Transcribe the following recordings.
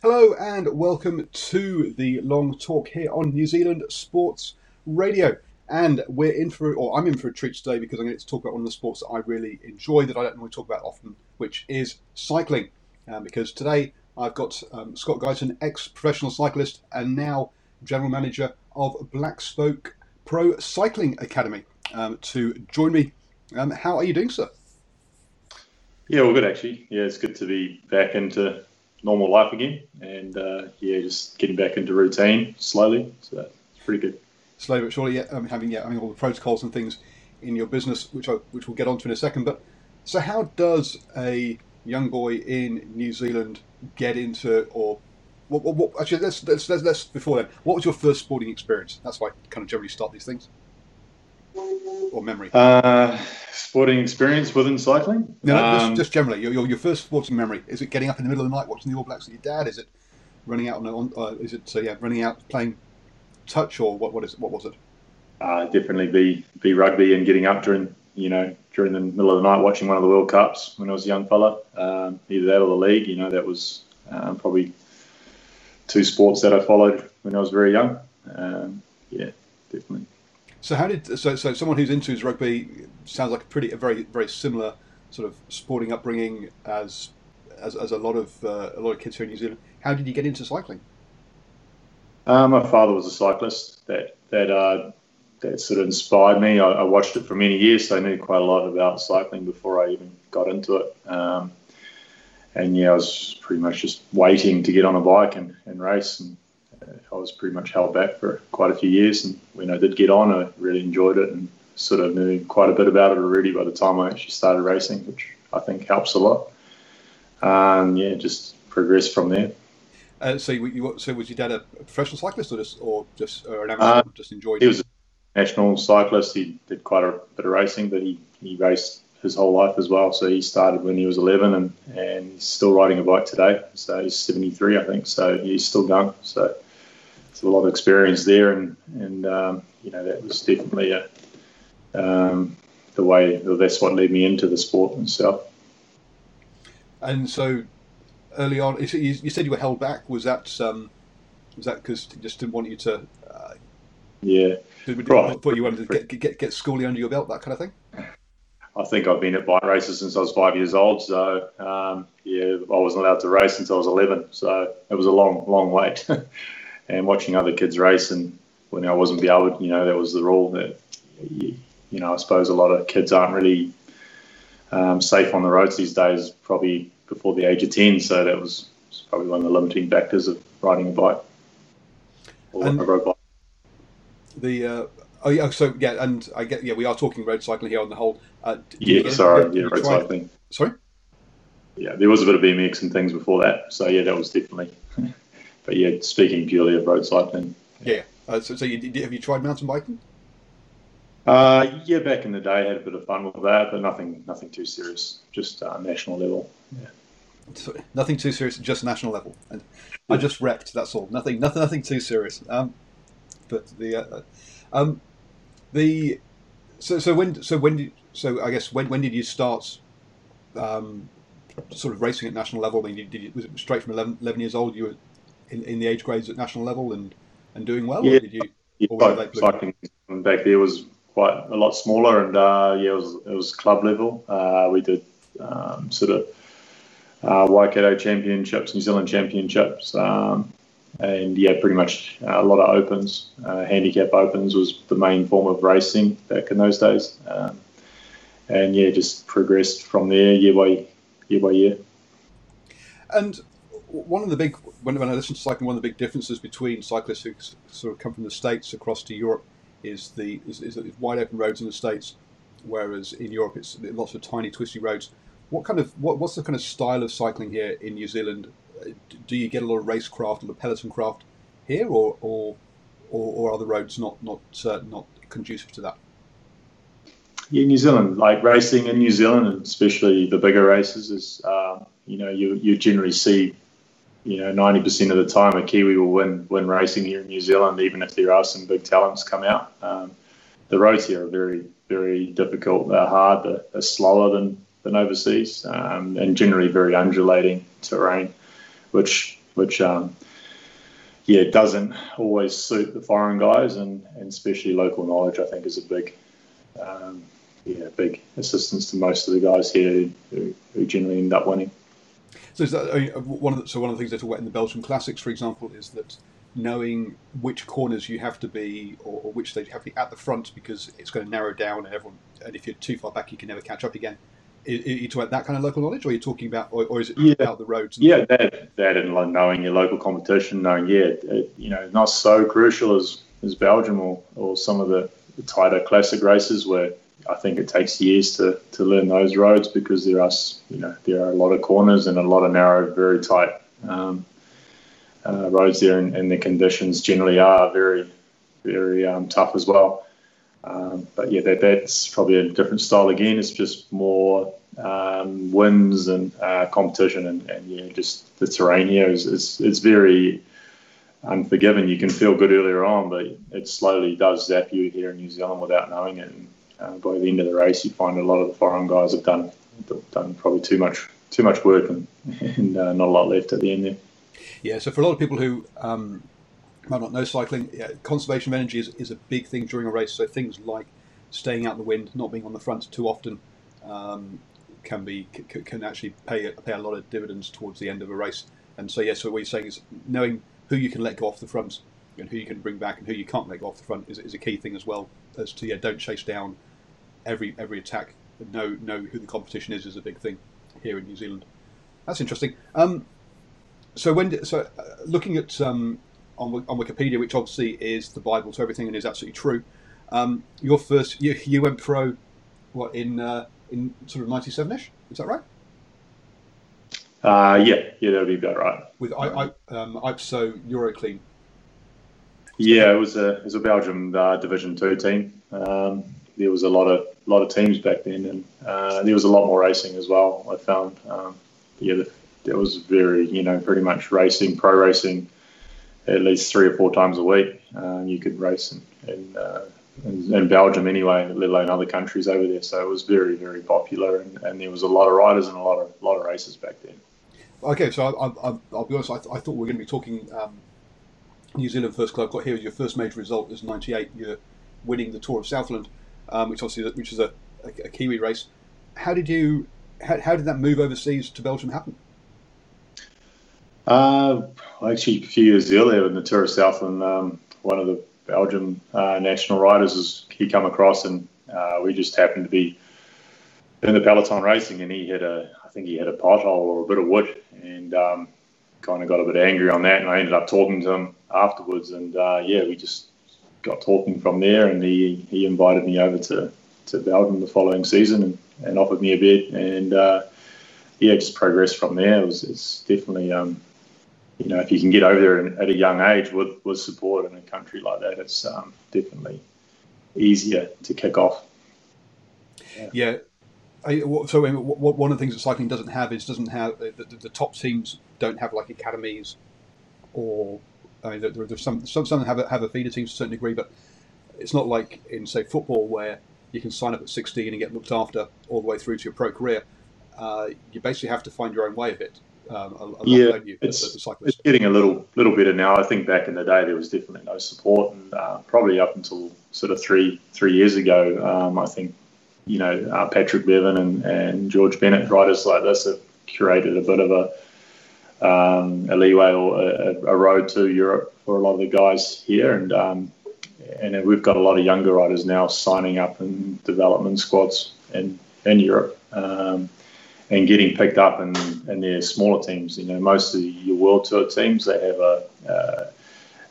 Hello and welcome to the long talk here on New Zealand Sports Radio. And we're in for, or I'm in for a treat today because I'm going to talk about one of the sports that I really enjoy that I don't normally talk about often, which is cycling. Um, because today I've got um, Scott Guyton, ex professional cyclist and now general manager of Black Spoke Pro Cycling Academy, um, to join me. Um, how are you doing, sir? Yeah, well, good actually. Yeah, it's good to be back into normal life again, and uh, yeah, just getting back into routine slowly. So it's pretty good. Slowly but surely, yeah, um, having yeah, having all the protocols and things in your business, which I, which we'll get onto in a second. But so, how does a young boy in New Zealand get into or what, what, what, actually let's, let's, let's let's before then what was your first sporting experience that's why I kind of generally start these things or memory Uh, sporting experience within cycling. no, no Um, just, just generally your, your, your first sporting memory is it getting up in the middle of the night watching the All Blacks with your dad is it running out on, on uh, is it so yeah running out playing touch or what what is it, what was it uh, definitely be be rugby and getting up during you know during the middle of the night watching one of the World Cups when I was a young fella. Um, either that or the league. You know that was um, probably two sports that I followed when I was very young. Um, yeah, definitely. So how did so so someone who's into his rugby sounds like a pretty a very very similar sort of sporting upbringing as as, as a lot of uh, a lot of kids here in New Zealand. How did you get into cycling? Uh, my father was a cyclist that that uh, that sort of inspired me. I, I watched it for many years, so I knew quite a lot about cycling before I even got into it. Um, and yeah, I was pretty much just waiting to get on a bike and, and race, and I was pretty much held back for quite a few years. And when I did get on, I really enjoyed it and sort of knew quite a bit about it already by the time I actually started racing, which I think helps a lot. Um, yeah, just progressed from there. Uh, so you, you so was your dad a professional cyclist or just or just or an amateur? Uh, just enjoyed. He was a national cyclist. He did quite a bit of racing, but he, he raced his whole life as well. So he started when he was 11 and, and he's still riding a bike today. So he's 73, I think. So he's still going. So it's a lot of experience there. And, and um, you know, that was definitely a, um, the way, that's what led me into the sport itself. And so early on, you said you you said you were held back. Was that um, was that because just didn't want you to? Uh, Yeah. did, Right. thought you wanted to get, get get schooling under your belt, that kind of thing. I think I've been at bike races since I was five years old. So um, yeah, I wasn't allowed to race until I was 11. So it was a long, long wait. and watching other kids race, and when I wasn't be able, to, you know, that was the rule. That you, know, I suppose a lot of kids aren't really um, safe on the roads these days. Probably before the age of 10. So that was probably one of the limiting factors of riding a bike or And- a road bike. The uh, oh yeah, so yeah, and I get yeah, we are talking road cycling here on the whole. Uh, did you Yeah, sorry, did yeah, road cycling. Sorry. yeah, there was a bit of BMX and things before that. So yeah, that was definitely. But yeah, speaking purely of road cycling. Yeah. Uh, so, so you, have you tried mountain biking? Uh, yeah, back in the day, I had a bit of fun with that, but nothing, nothing too serious. Just uh, national level. So, nothing too serious, just national level. And I just wrecked. That's all. Nothing, nothing, nothing too serious. Um, but the uh, um, the so so when so when did so I guess when when did you start um, sort of racing at national level? I mean, did you, was it straight from 11, 11, years old? You were in, in the age grades at national level and, and doing well, yeah. or did you? Yeah, cycling back there was quite a lot smaller, and uh, yeah, it was it was club level. Uh, we did um, sort of uh, Waikato Championships, New Zealand Championships, um, and yeah, pretty much a lot of opens. Uh, handicap opens was the main form of racing back in those days, um, and yeah, just progressed from there year by year by year. And one of the big when, when I listen to cycling, one of the big differences between cyclists who sort of come from the states across to Europe is the is, is, wide open roads in the states, whereas in Europe it's lots of tiny twisty roads. What kind of what, what's the kind of style of cycling here in New Zealand? Do you get a lot of racecraft or the peloton craft here, or or, or, or are the roads not not uh, not conducive to that? Yeah, New Zealand, like racing in New Zealand, especially the bigger races, is uh, you know you you generally see you know, 90% of the time a Kiwi will win win racing here in New Zealand, even if there are some big talents come out. Um, the roads here are very, very difficult. They're hard. They're, they're slower than, than overseas, um, and generally very undulating terrain, which which um, yeah doesn't always suit the foreign guys, and, and especially local knowledge. I think is a big um, yeah big assistance to most of the guys here who, who generally end up winning. So is that I mean, one of the, so one of the things they talk about in the Belgian Classics, for example, is that knowing which corners you have to be or, or which stage you have to be at the front because it's going to narrow down and everyone and if you're too far back you can never catch up again. Are you talking about that kind of local knowledge, or are you talking about, or, or is it yeah. about the roads? yeah, that that and knowing your local competition, knowing yeah, it, you know, not so crucial as as Belgium or, or some of the, the tighter classic races where I think it takes years to, to learn those roads because there are you know there are a lot of corners and a lot of narrow, very tight um, uh, roads there, and, and, the conditions generally are very very um, tough as well. Um, but yeah, that, that's probably a different style again. It's just more um, winds and uh, competition, and, and, yeah, just the terrain here is, is, is very unforgiving. You can feel good earlier on, but it slowly does zap you here in New Zealand without knowing it. And, uh, by the end of the race, you find a lot of the foreign guys have done done probably too much too much work and, and uh, not a lot left at the end there. Yeah, so for a lot of people who um, might not know cycling, yeah, conservation of energy is, is a big thing during a race. So things like staying out in the wind, not being on the front too often, um, can be can actually pay pay a lot of dividends towards the end of a race. And so, yeah, so what you're saying is knowing who you can let go off the front and who you can bring back and who you can't let go off the front is, is a key thing as well as to yeah, don't chase down every every attack. Know know who the competition is is a big thing here in New Zealand. That's interesting. Um, so when so uh, looking at um, on, on Wikipedia, which obviously is the Bible to everything and is absolutely true. Um, your first you, you went pro what in uh, in sort of ninety seven ish. Is that right? Uh, yeah, yeah, that'd be about right. With I, I um, IPSO Euroclean. Yeah, it was a it was a Belgium uh, Division Two team. Um, there was a lot of lot of teams back then, and uh, there was a lot more racing as well. I found, um, yeah, there was very you know pretty much racing, pro racing, at least three or four times a week. Um, you could race in in, uh, in, in, Belgium anyway, let alone other countries over there. So it was very very popular, and, and there was a lot of riders and a lot of lot of races back then. Okay, so I, will be honest. I, th- I, thought we were going to be talking um, New Zealand first club. Got here. Your first major result was '98. You're winning the Tour of Southland um, which obviously which is a, a, a, Kiwi race. How did you how, how did that move overseas to Belgium happen? Uh, actually, a few years earlier in the Tour of Southland, um, one of the Belgian uh, national riders was he come across, and uh, we just happened to be in the peloton racing, and he had a I think he had a pothole or a bit of wood, and um, kind of got a bit angry on that, and I ended up talking to him afterwards, and uh, yeah, we just got talking from there, and he, he invited me over to, to Belgium the following season and, and offered me a bid, and uh, yeah, just progressed from there. It was it's definitely um, you know if you can get over there at a young age with with support in a country like that, it's um, definitely easier to kick off. Yeah. yeah. I, so one of the things that cycling doesn't have is doesn't have the, the, the top teams don't have like academies or I mean, there, there's some some some have a, have a feeder team to a certain degree, but it's not like in say football where you can sign up at 16 and get looked after all the way through to your pro career. Uh, you basically have to find your own way of it. Um, yeah, you, it's, it's, getting a little little better now. I think back in the day there was definitely no support, and uh, probably up until sort of three three years ago, um, I think you know uh, Patrick Bevin and, and George Bennett, writers like this, have curated a bit of a um, a leeway or a, a, road to Europe for a lot of the guys here, and um, and we've got a lot of younger riders now signing up in development squads in in Europe um, and getting picked up in, in their smaller teams. You know, most of your world tour teams they have a,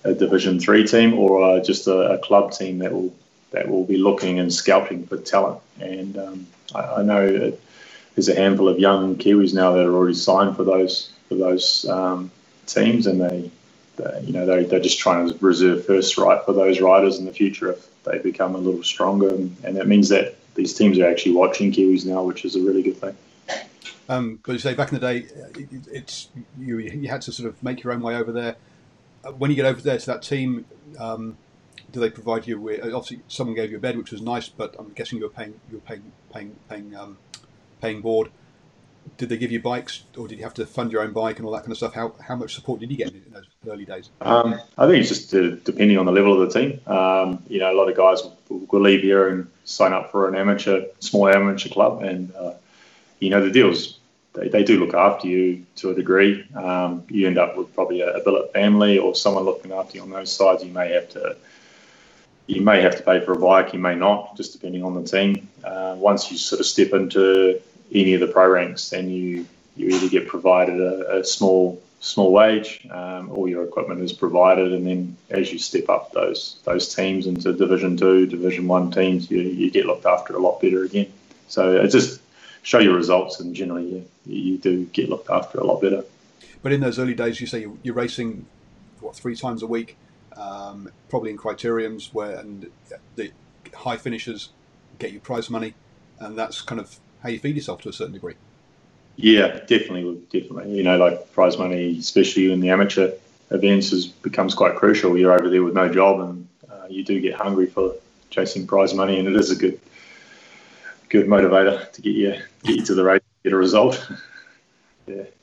a, Division Three team or just a, a, club team that will that will be looking and scouting for talent. And um, I, I, know there's a handful of young Kiwis now that are already signed for those for those um, teams, and they, they, you know, they, they're just trying to reserve first right for those riders in the future if they become a little stronger, and, that means that these teams are actually watching Kiwis now, which is a really good thing. Um, but you say back in the day, it's you, you had to sort of make your own way over there. Uh, when you get over there to that team, um, do they provide you with? Obviously, someone gave you a bed, which was nice, but I'm guessing you were paying you were paying paying paying um, paying board did they give you bikes, or did you have to fund your own bike and all that kind of stuff? How how much support did you get in those early days? Um, I think it's just uh, depending on the level of the team. Um, you know, a lot of guys will, leave here and sign up for an amateur, small amateur club, and uh, you know the deals. They, they do look after you to a degree. Um, you end up with probably a, a billet family or someone looking after you on those sides. You may have to you may have to pay for a bike, you may not, just depending on the team. Uh, once you sort of step into any of the pro ranks, then you you either get provided a, a small small wage, um, your equipment is provided, and then as you step up those those teams into Division Two, Division One teams, you, you get looked after a lot better again. So it just show your results, and generally you, you do get looked after a lot better. But in those early days, you say you're, you're racing what three times a week, um, probably in criteriums where and the high finishers get you prize money, and that's kind of how you feed yourself to a certain degree. Yeah, definitely, definitely. You know, like prize money, especially in the amateur events, is becomes quite crucial. You're over there with no job, and uh, you do get hungry for chasing prize money, and it is a good, good motivator to get you get you to the race, get a result. yeah.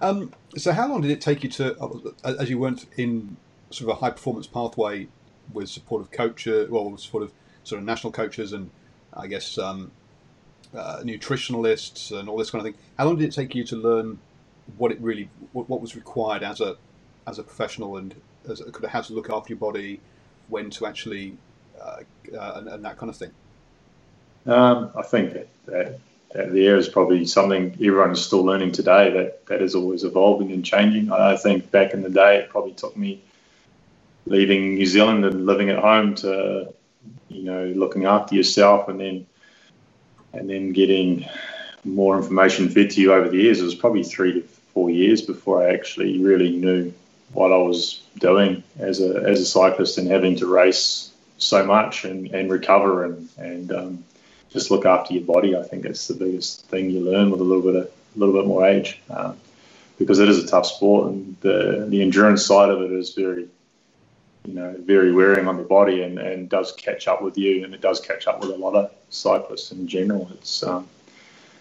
Um, so, how long did it take you to, uh, as you weren't in sort of a high performance pathway with supportive coaches, well, with supportive sort of national coaches, and I guess um, uh, nutritionalists and all this kind of thing. How long did it take you to learn what it really what, what was required as a as a professional and as a, how to look after your body, when to actually uh, uh, and, and, that kind of thing? Um, I think that, that, that there is probably something everyone is still learning today that, that is always evolving and changing. I think back in the day, it probably took me leaving New Zealand and living at home to, you know, looking after yourself and then and then getting more information fed to you over the years. It was probably three to four years before I actually really knew what I was doing as a as a cyclist and having to race so much and, and recover and and um, just look after your body. I think that's the biggest thing you learn with a little bit of a little bit more age, um, because it is a tough sport and the the endurance side of it is very you know, very wearing on the body and, and does catch up with you, and it does catch up with a lot of cyclists in general. It's um,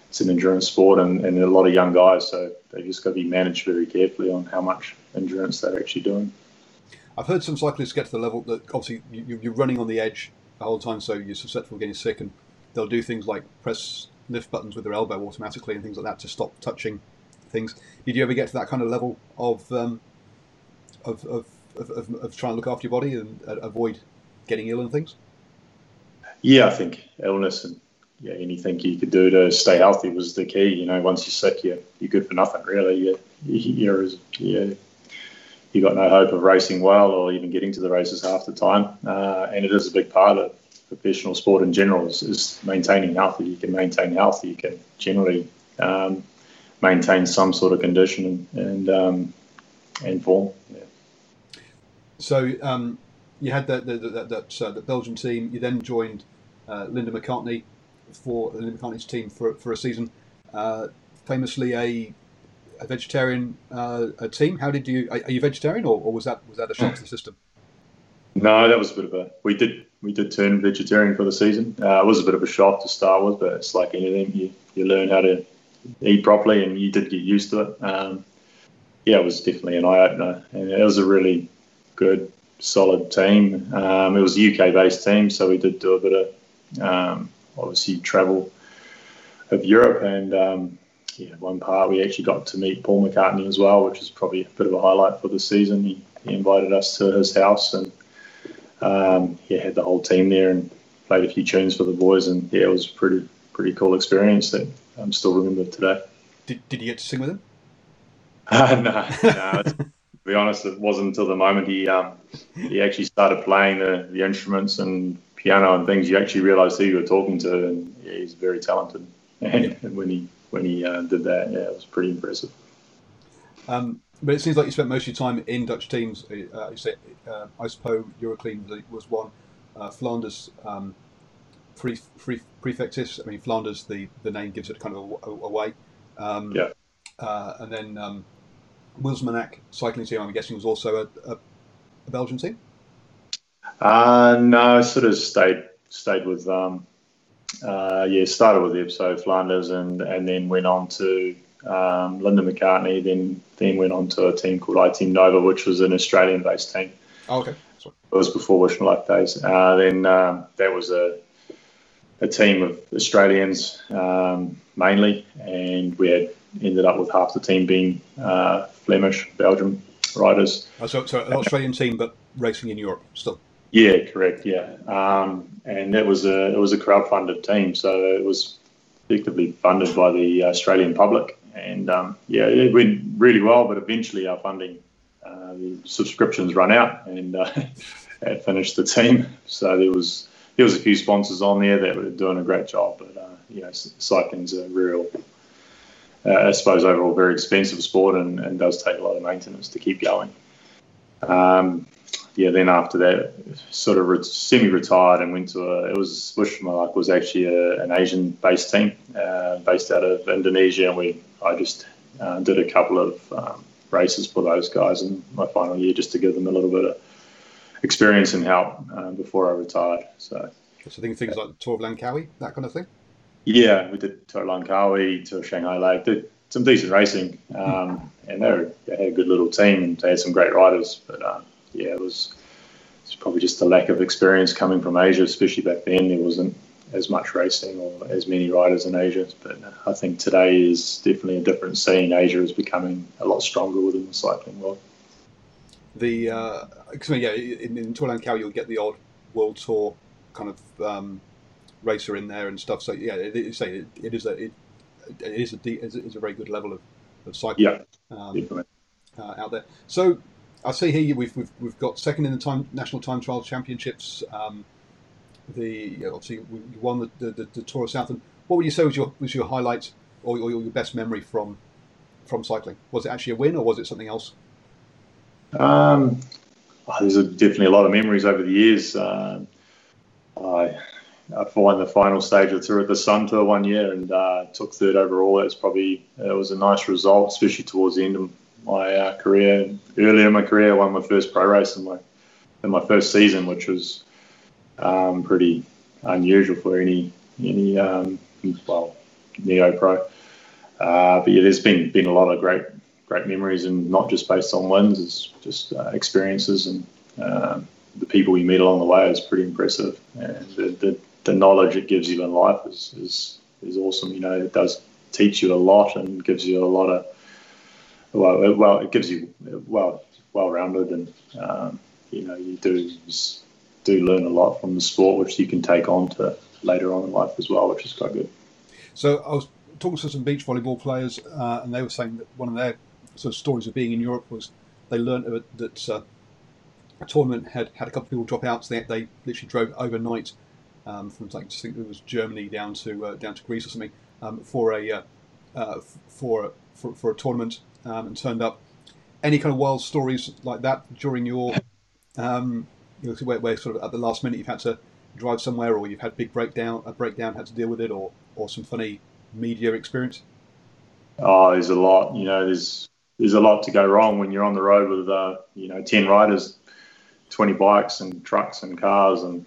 it's an endurance sport, and, and a lot of young guys, so they just got to be managed very carefully on how much endurance they're actually doing. I've heard some cyclists get to the level that obviously you, you're running on the edge the whole time, so you're susceptible to getting sick, and they'll do things like press lift buttons with their elbow automatically and things like that to stop touching things. Did you ever get to that kind of level of um, of, of of, of, of trying to look after your body and uh, avoid getting ill and things? Yeah, I think illness and yeah, anything you could do to stay healthy was the key. You know, once you're sick, you're, you're good for nothing really. You're, you're, you you got no hope of racing well or even getting to the races half the time. Uh, and it is a big part of professional sport in general is, is maintaining health. If you can maintain health, you can generally um, maintain some sort of condition and and, um, and form. Yeah. So um, you had that that, that, that, uh, the Belgian team. You then joined uh, Linda McCartney for Linda McCartney's team for, for a season. Uh, famously, a a vegetarian uh, a team. How did you? Are, are you vegetarian, or, or, was that was that a shock to the system? No, that was a bit of a. We did we did turn vegetarian for the season. Uh, it was a bit of a shock to start with, but it's like anything. You you learn how to eat properly, and you did get used to it. Um, yeah, it was definitely an eye opener, and it was a really good, solid team. Um, it was a UK based team, so we did do a bit of um, obviously travel of Europe, and um, yeah, one part we actually got to meet Paul McCartney as well, which is probably a bit of a highlight for the season. He, he invited us to his house, and um, yeah, had the whole team there and played a few tunes for the boys, and yeah, it was a pretty pretty cool experience that I'm still remember today. Did, did you get to sing with him? Uh, no, no. To be honest, it wasn't until the moment he um, he actually started playing the, the instruments and piano and things, you actually realised who you were talking to, and yeah, he's very talented. And, yeah. when he when he uh, did that, yeah, it was pretty impressive. Um, but it seems like you spent most of your time in Dutch teams. Uh, you say uh, IPSO Euroclean was one, uh, Flanders um, pre, pre, Prefectis. I mean, Flanders, the, the name gives it kind of away. Um, yeah. Uh, and then um, Wismilak cycling team, I'm guessing, was also a, a, a Belgian team. Uh, no, I sort of stayed stayed with um, uh, yeah started with Ipso Flanders and and then went on to um, Linda McCartney. Then then went on to a team called iTeamNova, which was an Australian based team. Oh, okay. Sorry. It was before Wish Life days. Uh, then um, that was a a team of Australians um, mainly, and we had ended up with half the team being uh, Flemish, Belgium riders. Oh, so, so an Australian team, but racing in Europe still. Yeah, correct. Yeah, um, and that was a it was a crowd funded team, so it was effectively funded by the Australian public, and um, yeah, it went really well. But eventually, our funding, uh, the subscriptions run out, and uh, it finished the team. So there was there was a few sponsors on there that were doing a great job, but uh, you know, cycling's a real, uh, I suppose, overall very expensive sport and, and, does take a lot of maintenance to keep going. Um, yeah, then after that, sort of re- semi-retired and went to a. It was Wismilak was actually a, an Asian-based team, uh, based out of Indonesia, and we I just uh, did a couple of um, races for those guys in my final year just to give them a little bit of experience and help uh, before I retired. So, so things things like the Tour of Langkawi, that kind of thing. Yeah, we did Tour Langkawi, Tour Qinghai Lake, did some decent racing, um, and they, were, they, had a good little team and they had some great riders. But uh, yeah, it was it's probably just a lack of experience coming from Asia, especially back then. There wasn't as much racing or as many riders in Asia. But I think today is definitely a different scene. Asia is becoming a lot stronger within the cycling world the uh, yeah, in, in Tour Langkawi you'll get the odd World Tour kind of um, racer in there and stuff. So yeah, it, say it, it is a it, it is a it is a very good level of, of cycling yeah, um, uh, out there. So I see here we've, we've we've got second in the time national time trial championships. Um, the obviously we won the, the, the, the Tour of Southland. What would you say was your was your highlight or, or your best memory from from cycling? Was it actually a win or was it something else? Um, oh, there's a, definitely a lot of memories over the years. Uh, won the final stage of the the Sun Tour one year and uh, took third overall. It was probably it was a nice result, especially towards the end of my uh, career. Earlier in my career, I won my first pro race in my in my first season, which was um, pretty unusual for any any um, well neo pro. Uh, but yeah, there's been been a lot of great great memories and not just based on wins, it's just uh, experiences and uh, the people you meet along the way is pretty impressive. And the, the, the, knowledge it gives you in life is, is, is awesome. You know, it does teach you a lot and gives you a lot of, well, it, well, it gives you, well, well-rounded and, um, you know, you do, do learn a lot from the sport, which you can take on to later on in life as well, which is quite good. So I was talking to some beach volleyball players, uh, and they were saying that one of their sort of stories of being in Europe was they learned that uh, a tournament had had a couple of people drop out, so they, they literally drove overnight um, from like I think it was Germany down to uh, down to Greece or something um, for a uh, uh for, for for a tournament um, and turned up. Any kind of wild stories like that during your um, you know, where, where, sort of at the last minute you've had to drive somewhere or you've had big breakdown a breakdown had to deal with it or or some funny media experience. Oh, there's a lot. You know, there's there's a lot to go wrong when you're on the road with uh, you know ten riders, twenty bikes and trucks and cars and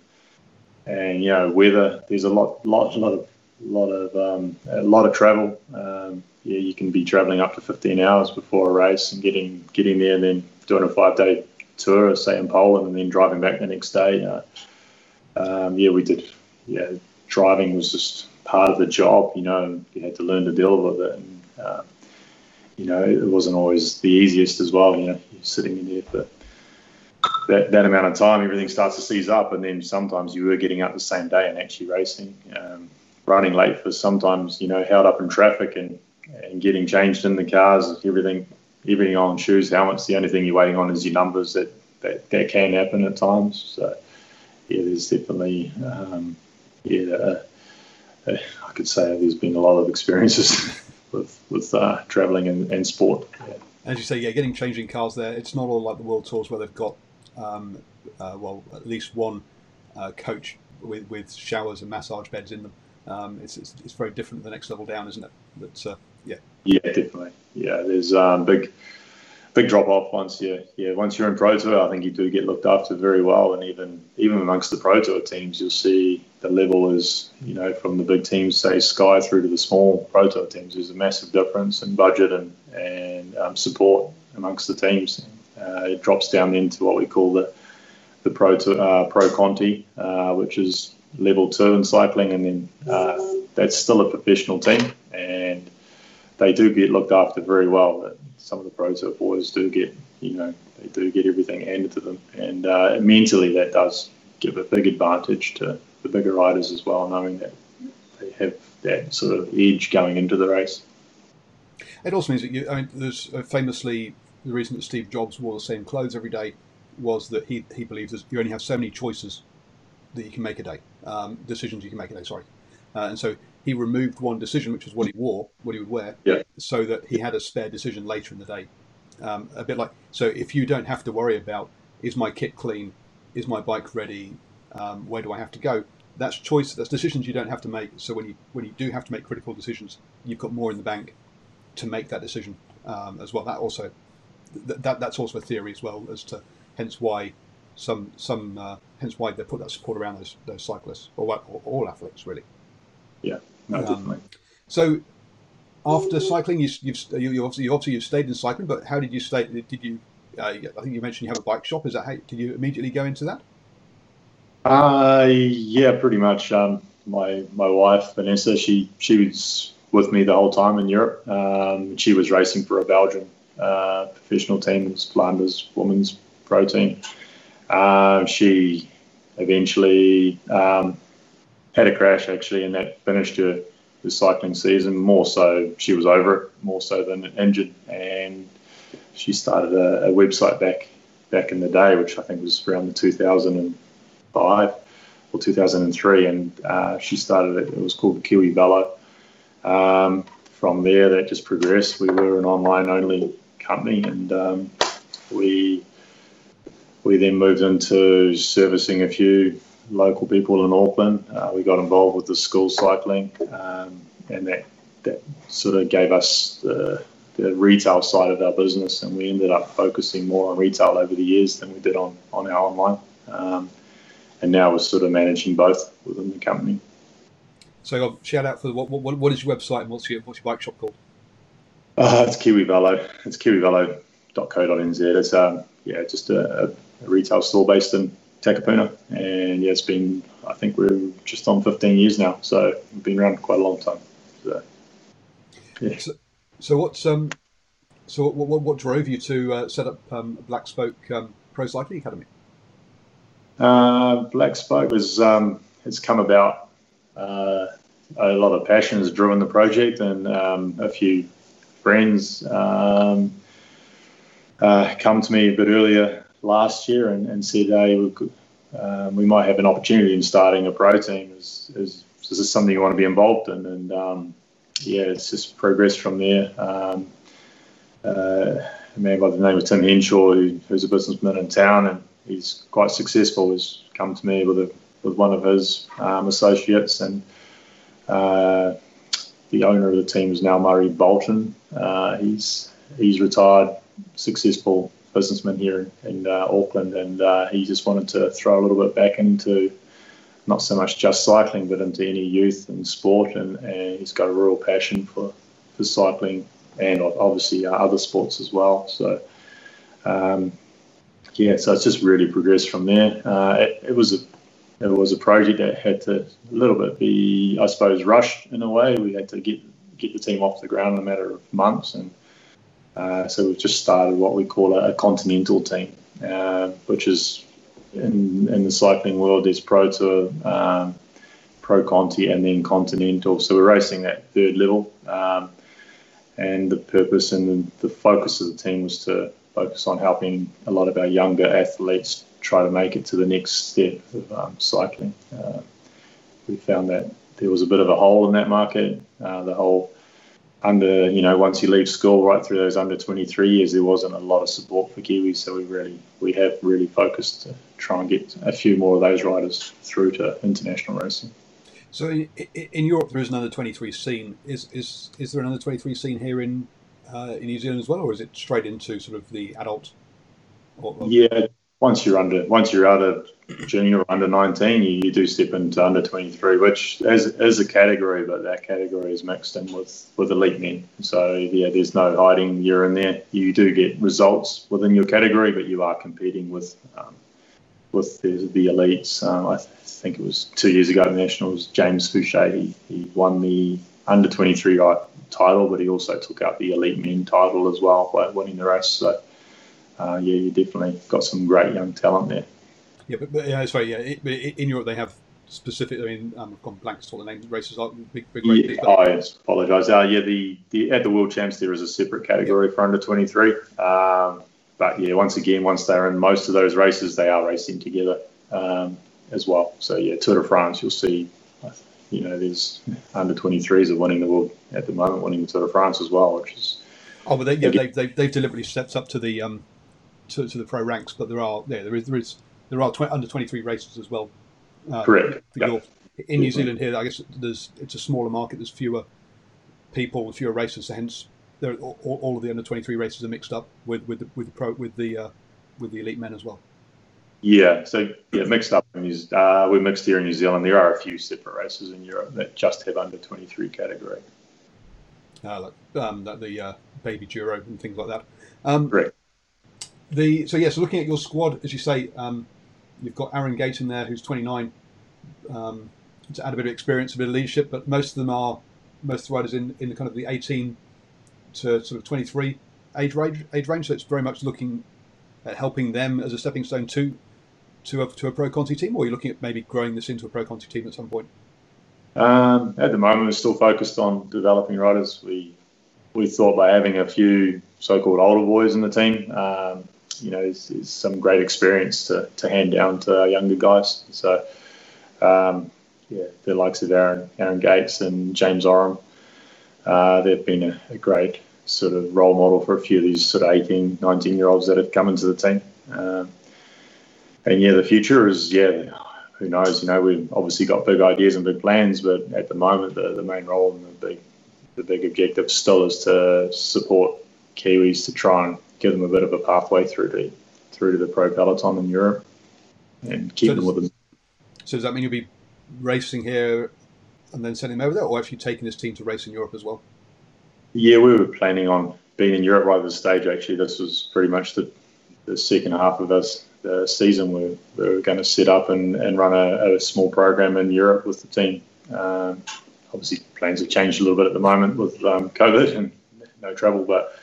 and you know weather. There's a lot lot lot of lot of um, a lot of travel. Um, yeah, you can be traveling up to 15 hours before a race and getting getting there and then doing a five day tour, say in Poland, and then driving back the next day. Uh, um, yeah, we did. Yeah, driving was just part of the job. You know, you had to learn to deal with it. And, uh, you know, it wasn't always the easiest as well. You know, you're sitting in there for that, that amount of time, everything starts to seize up, and then sometimes you were getting up the same day and actually racing. Um, running late for sometimes, you know, held up in traffic and, and getting changed in the cars, everything everything on shoes, helmets. The only thing you're waiting on is your numbers. That that, that can happen at times. So yeah, there's definitely um, yeah. Uh, uh, I could say there's been a lot of experiences with with uh, traveling and, and sport. Yeah. As you say, yeah, getting changing cars there. It's not all like the world tours where they've got um, uh, well at least one uh, coach with with showers and massage beds in them. Um, it's, it's, it's very different the next level down, isn't it? But uh, yeah. Yeah, definitely. Yeah, there's um, big big drop off once you yeah once you're in pro tour. I think you do get looked after very well, and even even amongst the pro tour teams, you'll see the level is you know from the big teams, say Sky, through to the small pro tour teams. There's a massive difference in budget and and um, support amongst the teams. Uh, it drops down into what we call the the pro uh, pro Conti, uh, which is level two in cycling, and then that's still a professional team, and they do get looked after very well. Some of the pro tour boys do get, you know, they do get everything handed to them, and uh, mentally that does give a big advantage to the bigger riders as well, knowing that they have that sort of edge going into the race. It also means that you, I mean, there's famously the reason that Steve Jobs wore the same clothes every day was that he, he believes that you only have so many choices that you can make a day, um, decisions you can make a day. Sorry, uh, and so he removed one decision, which was what he wore, what he would wear, yeah. so that he had a spare decision later in the day. Um, a bit like so, if you don't have to worry about is my kit clean, is my bike ready, um, where do I have to go? That's choice. That's decisions you don't have to make. So when you when you do have to make critical decisions, you've got more in the bank to make that decision um, as well. That also th- that that's also a theory as well as to hence why some some uh, hence why they put that support around those those cyclists or, or all athletes really. Yeah, no, um, definitely. So after cycling, you, you've you, obviously you obviously you've stayed in cycling, but how did you stay? Did you? Uh, I think you mentioned you have a bike shop. Is that how? Did you immediately go into that? Uh, yeah, pretty much. Um, my my wife Vanessa, she she was with me the whole time in Europe. Um, she was racing for a Belgian uh, professional team, was Flanders Women's Pro Team. Um, she eventually um, had a crash actually, and that finished her, the cycling season. More so, she was over it more so than injured, and she started a, a website back back in the day, which I think was around the 2005 or 2003, and uh, she started it. It was called Kiwi Velo. Um, from there, that just progressed. We were an online only company, and um, we we then moved into servicing a few local people in Auckland. Uh, we got involved with the school cycling, um, and that that sort of gave us the, the retail side of our business, and we ended up focusing more on retail over the years than we did on on our online. Um, and now we're sort of managing both within the company. So, shout out for what, what, what is your website and what's your what's your bike shop called? Uh, it's Kiwi Velo. It's kiwivelo.co.nz. It's um, yeah, just a, a retail store based in Takapuna, and yeah, it's been I think we're just on 15 years now, so we've been around quite a long time. So, yeah. So, so what's um, so what, what, what drove you to uh, set up um, Black Spoke um, Pro Cycling Academy? Uh, Black Spoke was um, it's come about. Uh, a lot of passion has driven the project, and um, a few friends um, uh, come to me a bit earlier last year and, and said, hey, we, could, um, we might have an opportunity in starting a pro team. Is, is, is this something you want to be involved in? And um, yeah, it's just progressed from there. Um, uh, a man by the name of Tim Henshaw, who, who's a businessman in town and he's quite successful, has come to me with a, with one of his um, associates and uh, the owner of the team is now Murray Bolton. Uh, he's he's retired, successful businessman here in, in uh, Auckland, and uh, he just wanted to throw a little bit back into not so much just cycling, but into any youth and sport, and, and he's got a real passion for, for cycling and obviously uh, other sports as well. So. Um, yeah, so it's just really progressed from there. Uh, it, it was a it was a project that had to a little bit be, I suppose, rushed in a way. We had to get get the team off the ground in a matter of months, and uh, so we've just started what we call a, a continental team, uh, which is in, in the cycling world is pro tour, um, pro conti, and then continental. So we're racing that third level, um, and the purpose and the, the focus of the team was to focus on helping a lot of our younger athletes try to make it to the next step of um, cycling. Uh, we found that there was a bit of a hole in that market. Uh, the whole under, you know, once you leave school, right through those under 23 years, there wasn't a lot of support for Kiwis. So we really, we have really focused to try and get a few more of those riders through to international racing. So in, in Europe, there is another 23 scene. Is is is there another 23 scene here in uh, in New Zealand as well, or is it straight into sort of the adult? Or, or... Yeah, once you're under once you're out of junior or under 19 you, you do step into under 23 which is, is a category but that category is mixed in with with elite men. So yeah there's no hiding you're in there. You do get results within your category but you are competing with um, with the, the elites. Um, I th- think it was two years ago at the nationals James Fouché he, he won the under 23 title but he also took out the elite men title as well by winning the race. So uh, yeah, you definitely got some great young talent there. Yeah, but, but yeah, sorry, yeah. It, in Europe, they have specific. I mean, um, I've gone blank to what the names races are. Big, big yeah, I apologise. Uh, yeah, the, the at the World Champs there is a separate category yeah. for under twenty three. Um, but yeah, once again, once they're in most of those races, they are racing together um, as well. So yeah, Tour de France, you'll see. You know, there's under 23s are winning the world at the moment, winning the Tour de France as well, which is. Oh, but they, yeah, they, they, they've deliberately stepped up to the um, to, to the pro ranks, but there are yeah there is there is there are tw- under twenty three races as well. Uh, Correct. In New Zealand here, I guess there's it's a smaller market. There's fewer people, fewer races, so hence there, all, all, of the under twenty three races are mixed up with with the, with the pro with the uh, with the elite men as well. Yeah, so yeah, mixed up. Uh, we're mixed here in New Zealand. There are a few separate races in Europe that just have under twenty three category. Uh, like um, the uh, baby Giro and things like that. Um, Correct the so yeah, so looking at your squad, as you say, um, you've got Aaron Gate in there, who's 29, um, to add a bit of experience, a bit of leadership, but most of them are most of the riders in, in the kind of the 18 to sort of 23 age range. Age range, so it's very much looking at helping them as a stepping stone to to a, to a pro Conti team, or you're you looking at maybe growing this into a pro Conti team at some point? Um, at the moment, we're still focused on developing riders. We we thought by having a few so-called older boys in the team, um, you know, is, is, some great experience to, to hand down to our younger guys. So, um, yeah, the likes of Aaron, Aaron Gates and James Oram, uh, they've been a, a, great sort of role model for a few of these sort of 18, 19 year olds that have come into the team. Um, and yeah, the future is, yeah, who knows? You know, we've obviously got big ideas and big plans, but at the moment, the, the main role and the big, the big objective still is to support Kiwis to try and give them a bit of a pathway through to through to the pro peloton in Europe and keep so them does, with them. So does that mean you'll be racing here and then sending them over there, or actually taking this team to race in Europe as well? Yeah, we were planning on being in Europe right at this stage. Actually, this was pretty much the, the second half of us the season. We, we were going to set up and, and run a, a small program in Europe with the team. Um, obviously, plans have changed a little bit at the moment with um, COVID and no travel, but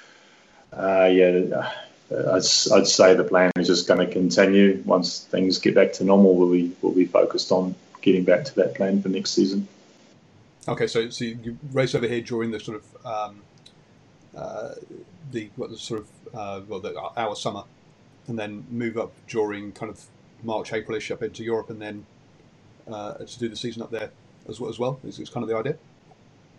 uh, yeah, I'd, I'd say the plan is just going to continue. Once things get back to normal, we'll be, we'll be focused on getting back to that plan for next season. Okay, so, so you race over here during the sort of um, uh, the what the sort of uh, well the, our summer, and then move up during kind of March Aprilish up into Europe, and then uh, to do the season up there as well. As well is, is kind of the idea.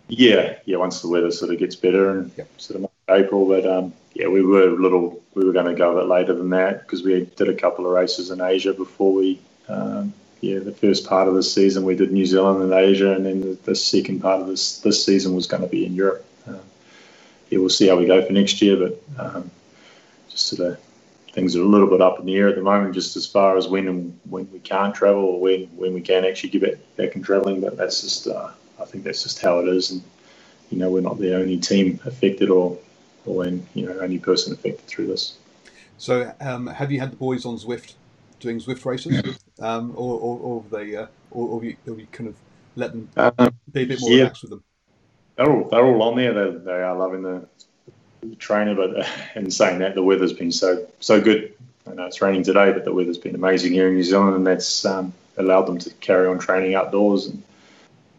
Yeah, yeah. Once the weather sort of gets better and yep. sort of April, but um, yeah, we were a little. We were going to go a bit later than that because we did a couple of races in Asia before we um, yeah, the first part of the season we did New Zealand and Asia, and then the, the second part of this this season was going to be in Europe. Um, yeah, we'll see how we go for next year, but um, just sort of things are a little bit up in the air at the moment, just as far as when and when we can't travel or when, when we can actually get back, back in travelling. But that's just, uh, I think that's just how it is, and you know, we're not the only team affected or or when, you know only person affected through this. So, um, have you had the boys on Zwift doing Zwift races, um, or, or, or have they, uh, or, or have, you, have you kind of let them um, be a bit more yeah. relaxed with them? They're all they're all on there. They, they are loving the, the trainer, but uh, in saying that, the weather's been so so good. I know it's raining today, but the weather's been amazing here in New Zealand, and that's um, allowed them to carry on training outdoors. And,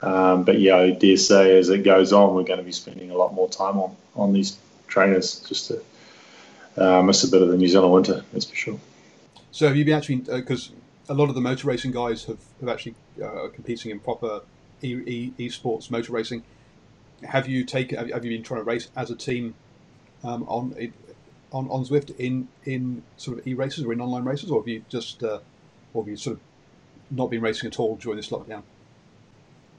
um, but yeah, I dare say as it goes on, we're going to be spending a lot more time on on these trainers just to uh, miss a bit of the New Zealand winter, that's for sure. So have you been actually because uh, a lot of the motor racing guys have, have actually uh, competing in proper e, e, e-sports motor racing. Have you taken? Have, have you been trying to race as a team um, on on on Zwift in in sort of e races or in online races, or have you just uh, or have you sort of not been racing at all during this lockdown?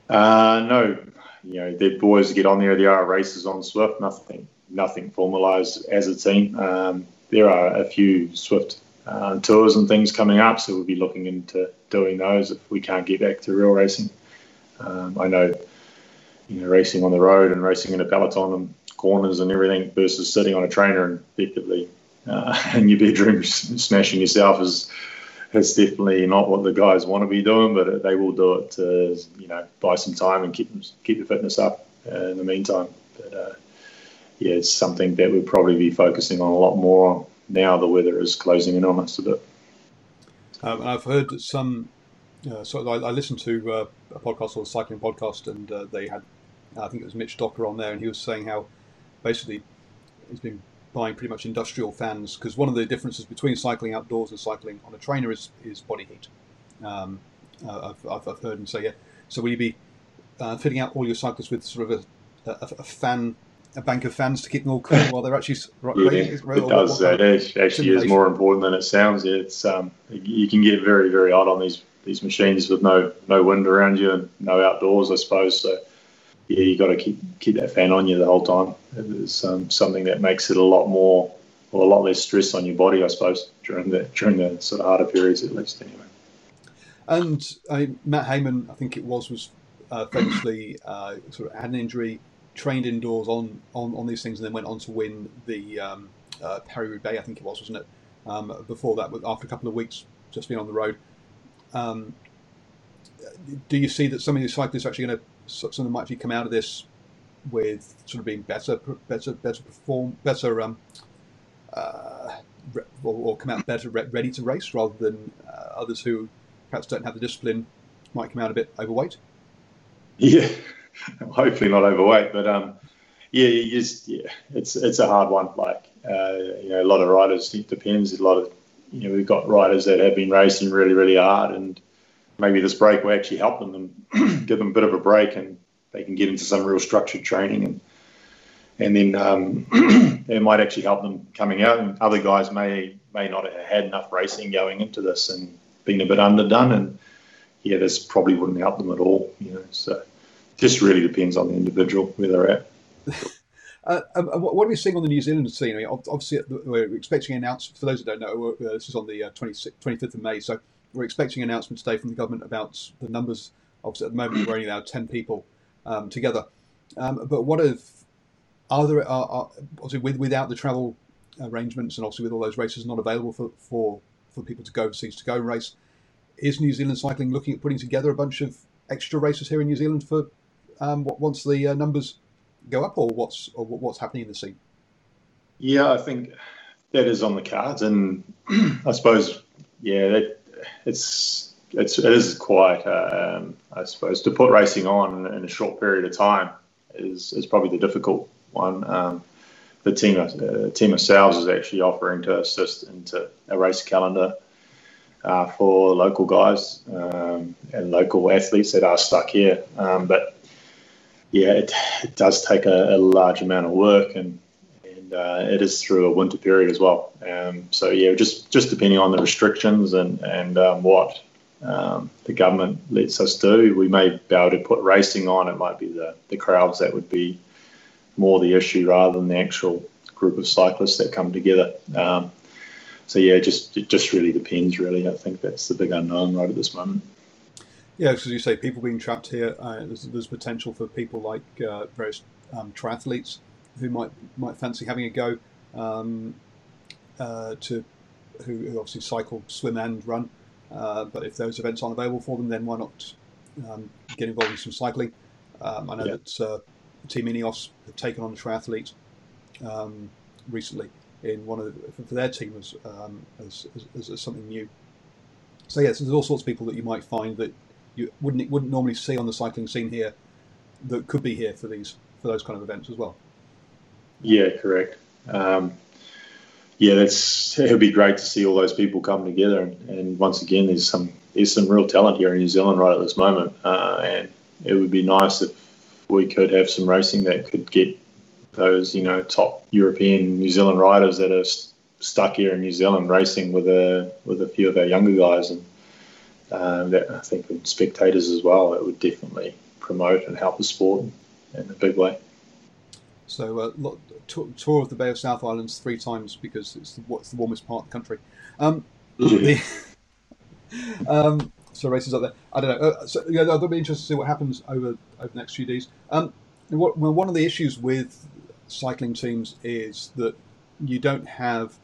Uh, no, you know the boys get on there. There are races on Zwift. Nothing nothing formalised as a team. Um, there are a few Zwift uh, tours and things coming up, so we'll be looking into doing those if we can't get back to real racing. Um, I know, you know, racing on the road and racing in a peloton and corners and everything versus sitting on a trainer and effectively uh, in your bedroom smashing yourself is is definitely not what the guys want to be doing, but they will do it to you know buy some time and keep keep the fitness up in the meantime. But uh, yeah, it's something that we'll probably be focusing on a lot more now the weather is closing in on us a bit. Um, I've heard some. Uh, so I, I, listened to uh, a podcast or a cycling podcast, and uh, they had, I think it was Mitch Docker on there, and he was saying how basically he's been buying pretty much industrial fans because one of the differences between cycling outdoors and cycling on a trainer is, is body heat. Um, uh, I've, I've, I've, heard him say, yeah. So will you be uh, fitting out all your cyclists with sort of a, a, a fan a bank of fans to keep them all cool while they're actually yeah, it does. It actually is more important than it sounds. It's um, you can get very very hot on these these machines with no no wind around you and no outdoors, I suppose. So yeah, you got to keep keep that fan on you the whole time. It's um, something that makes it a lot more or a lot less stress on your body, I suppose, during the during the sort of harder periods at least. Anyway. And uh, Matt Hayman, I think it was, was uh, famously uh, sort of had an injury trained indoors on, on, on these things and then went on to win the um, uh, Paris-Roubaix, I think it was, wasn't it? Um, before that, after a couple of weeks just being on the road. Um, do you see that some of these cyclists are actually going to, some of them might actually come out of this with sort of being better, better, better perform, better, um, uh, or, or, come out better, ready to race, rather than uh, others who perhaps don't have the discipline might come out a bit overweight? Yeah, hopefully not overweight, but um, yeah, you just yeah, it's it's a hard one. Like uh, you know, a lot of riders. It depends. A lot of you know, we've got riders that have been racing really, really hard, and maybe this break will actually help them and give them a bit of a break, and they can get into some real structured training, and and then um, it might actually help them coming out. And other guys may may not have had enough racing going into this and been a bit underdone, and yeah, this probably wouldn't help them at all. You know, so just really depends on the individual where they're at. Uh, um, what are we seeing on the New Zealand scene? I mean, obviously, we're expecting an announcement. For those that don't know, uh, this is on the uh, 25th of May, so we're expecting an announcement today from the government about the numbers. Obviously, at the moment, we're only allowed 10 people um, together. Um, but what if, are there, are, are, obviously, with, without the travel arrangements and obviously with all those races not available for, for, for people to go overseas to go race, is New Zealand Cycling looking at putting together a bunch of extra races here in New Zealand for um, once the uh, numbers go up, or what's or what's happening in the scene? Yeah, I think that is on the cards, and I suppose yeah, that, it's it's it is quite um, I suppose to put racing on in a short period of time is is probably the difficult one. Um, the team uh, team ourselves is actually offering to assist into a race calendar uh, for local guys um, and local athletes that are stuck here. Um, but yeah, it, it does take a, a, large amount of work, and and uh, it is through a winter period as well. Um, so yeah, just just depending on the restrictions and and um, what um, the government lets us do. We may be able to put racing on. It might be the, the crowds that would be more the issue rather than the actual group of cyclists that come together. Um, so yeah, just it just really depends. Really, I think that's the big unknown right at this moment. Yeah, as you say, people being trapped here. Uh, there's, there's, potential for people like uh, various um, triathletes who might might fancy having a go um, uh, to who, who, obviously cycle, swim, and run. Uh, but if those events aren't available for them, then why not um, get involved in some cycling? Um, I know yeah. that uh, Team Ineos have taken on a triathlete um, recently in one of the, for their team as, um, as, as, as, something new. So yes, there's all sorts of people that you might find that you wouldn't wouldn't normally see on the cycling scene here that could be here for these for those kind of events as well. Yeah, correct. Um, yeah, that's it would be great to see all those people come together. And, and, once again, there's some there's some real talent here in New Zealand right at this moment, uh, and it would be nice if we could have some racing that could get those you know top European New Zealand riders that are st- stuck here in New Zealand racing with a with a few of our younger guys, and um, that I think with spectators as well, it would definitely promote and help the sport in a big way. So, uh, tour of the Bay of South Islands three times because it's the, what's the warmest part of the country. Um, the, um, so races up there. I don't know. Uh, so yeah, that'll be interested to see what happens over over the next few days. Um, what, well, one of the issues with cycling teams is that you don't have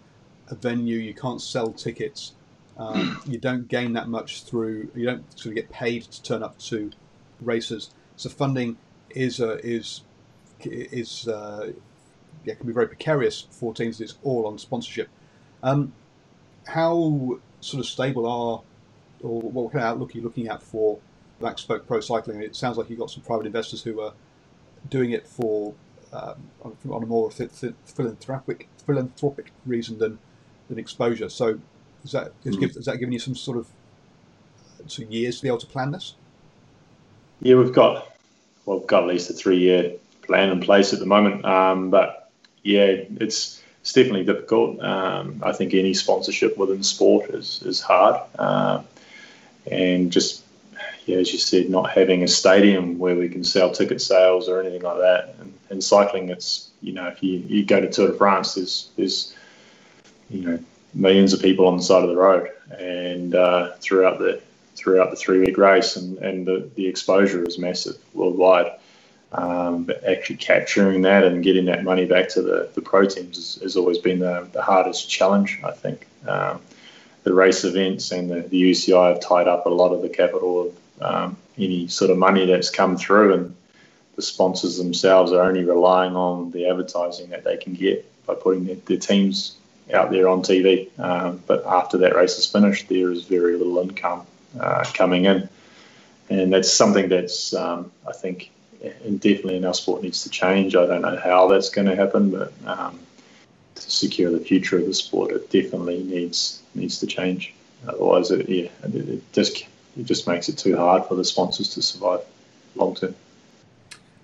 a venue, you can't sell tickets, um, you don't gain that much through, you don't sort of get paid to turn up to races. So funding is uh, is is uh, yeah, can be very precarious for teams. It's all on sponsorship. Um, how sort of stable are, or what kind of outlook are you looking at for Black Spoke Pro Cycling? It sounds like you've got some private investors who are doing it for um, on, a more philanthropic philanthropic reason than than exposure. So, is that is, mm. is that giving you some sort of some years to be able to plan this? Yeah, we've got well, we've got at least a three year plan in place at the moment. Um, but yeah, it's it's definitely difficult. Um, I think any sponsorship within sport is is hard, uh, and just yeah, as you said, not having a stadium where we can sell ticket sales or anything like that. And, and cycling, it's you know, if you, you go to Tour de France, there's there's you know millions of people on the side of the road, and uh, throughout the throughout the three week race, and, and the, the exposure is massive worldwide. Um, but actually capturing that and getting that money back to the, the pro teams has, has always been the, the, hardest challenge, I think. Um, the race events and the, the, UCI have tied up a lot of the capital of um, any sort of money that's come through, and the sponsors themselves are only relying on the advertising that they can get by putting their, their teams out there on TV. Um, but after that race is finished, there is very little income uh, coming in. And that's something that's, um, I think, definitely in our sport needs to change. I don't know how that's going to happen, but um, to secure the future of the sport, it definitely needs needs to change. Otherwise, it, yeah, it, just it just makes it too hard for the sponsors to survive long term.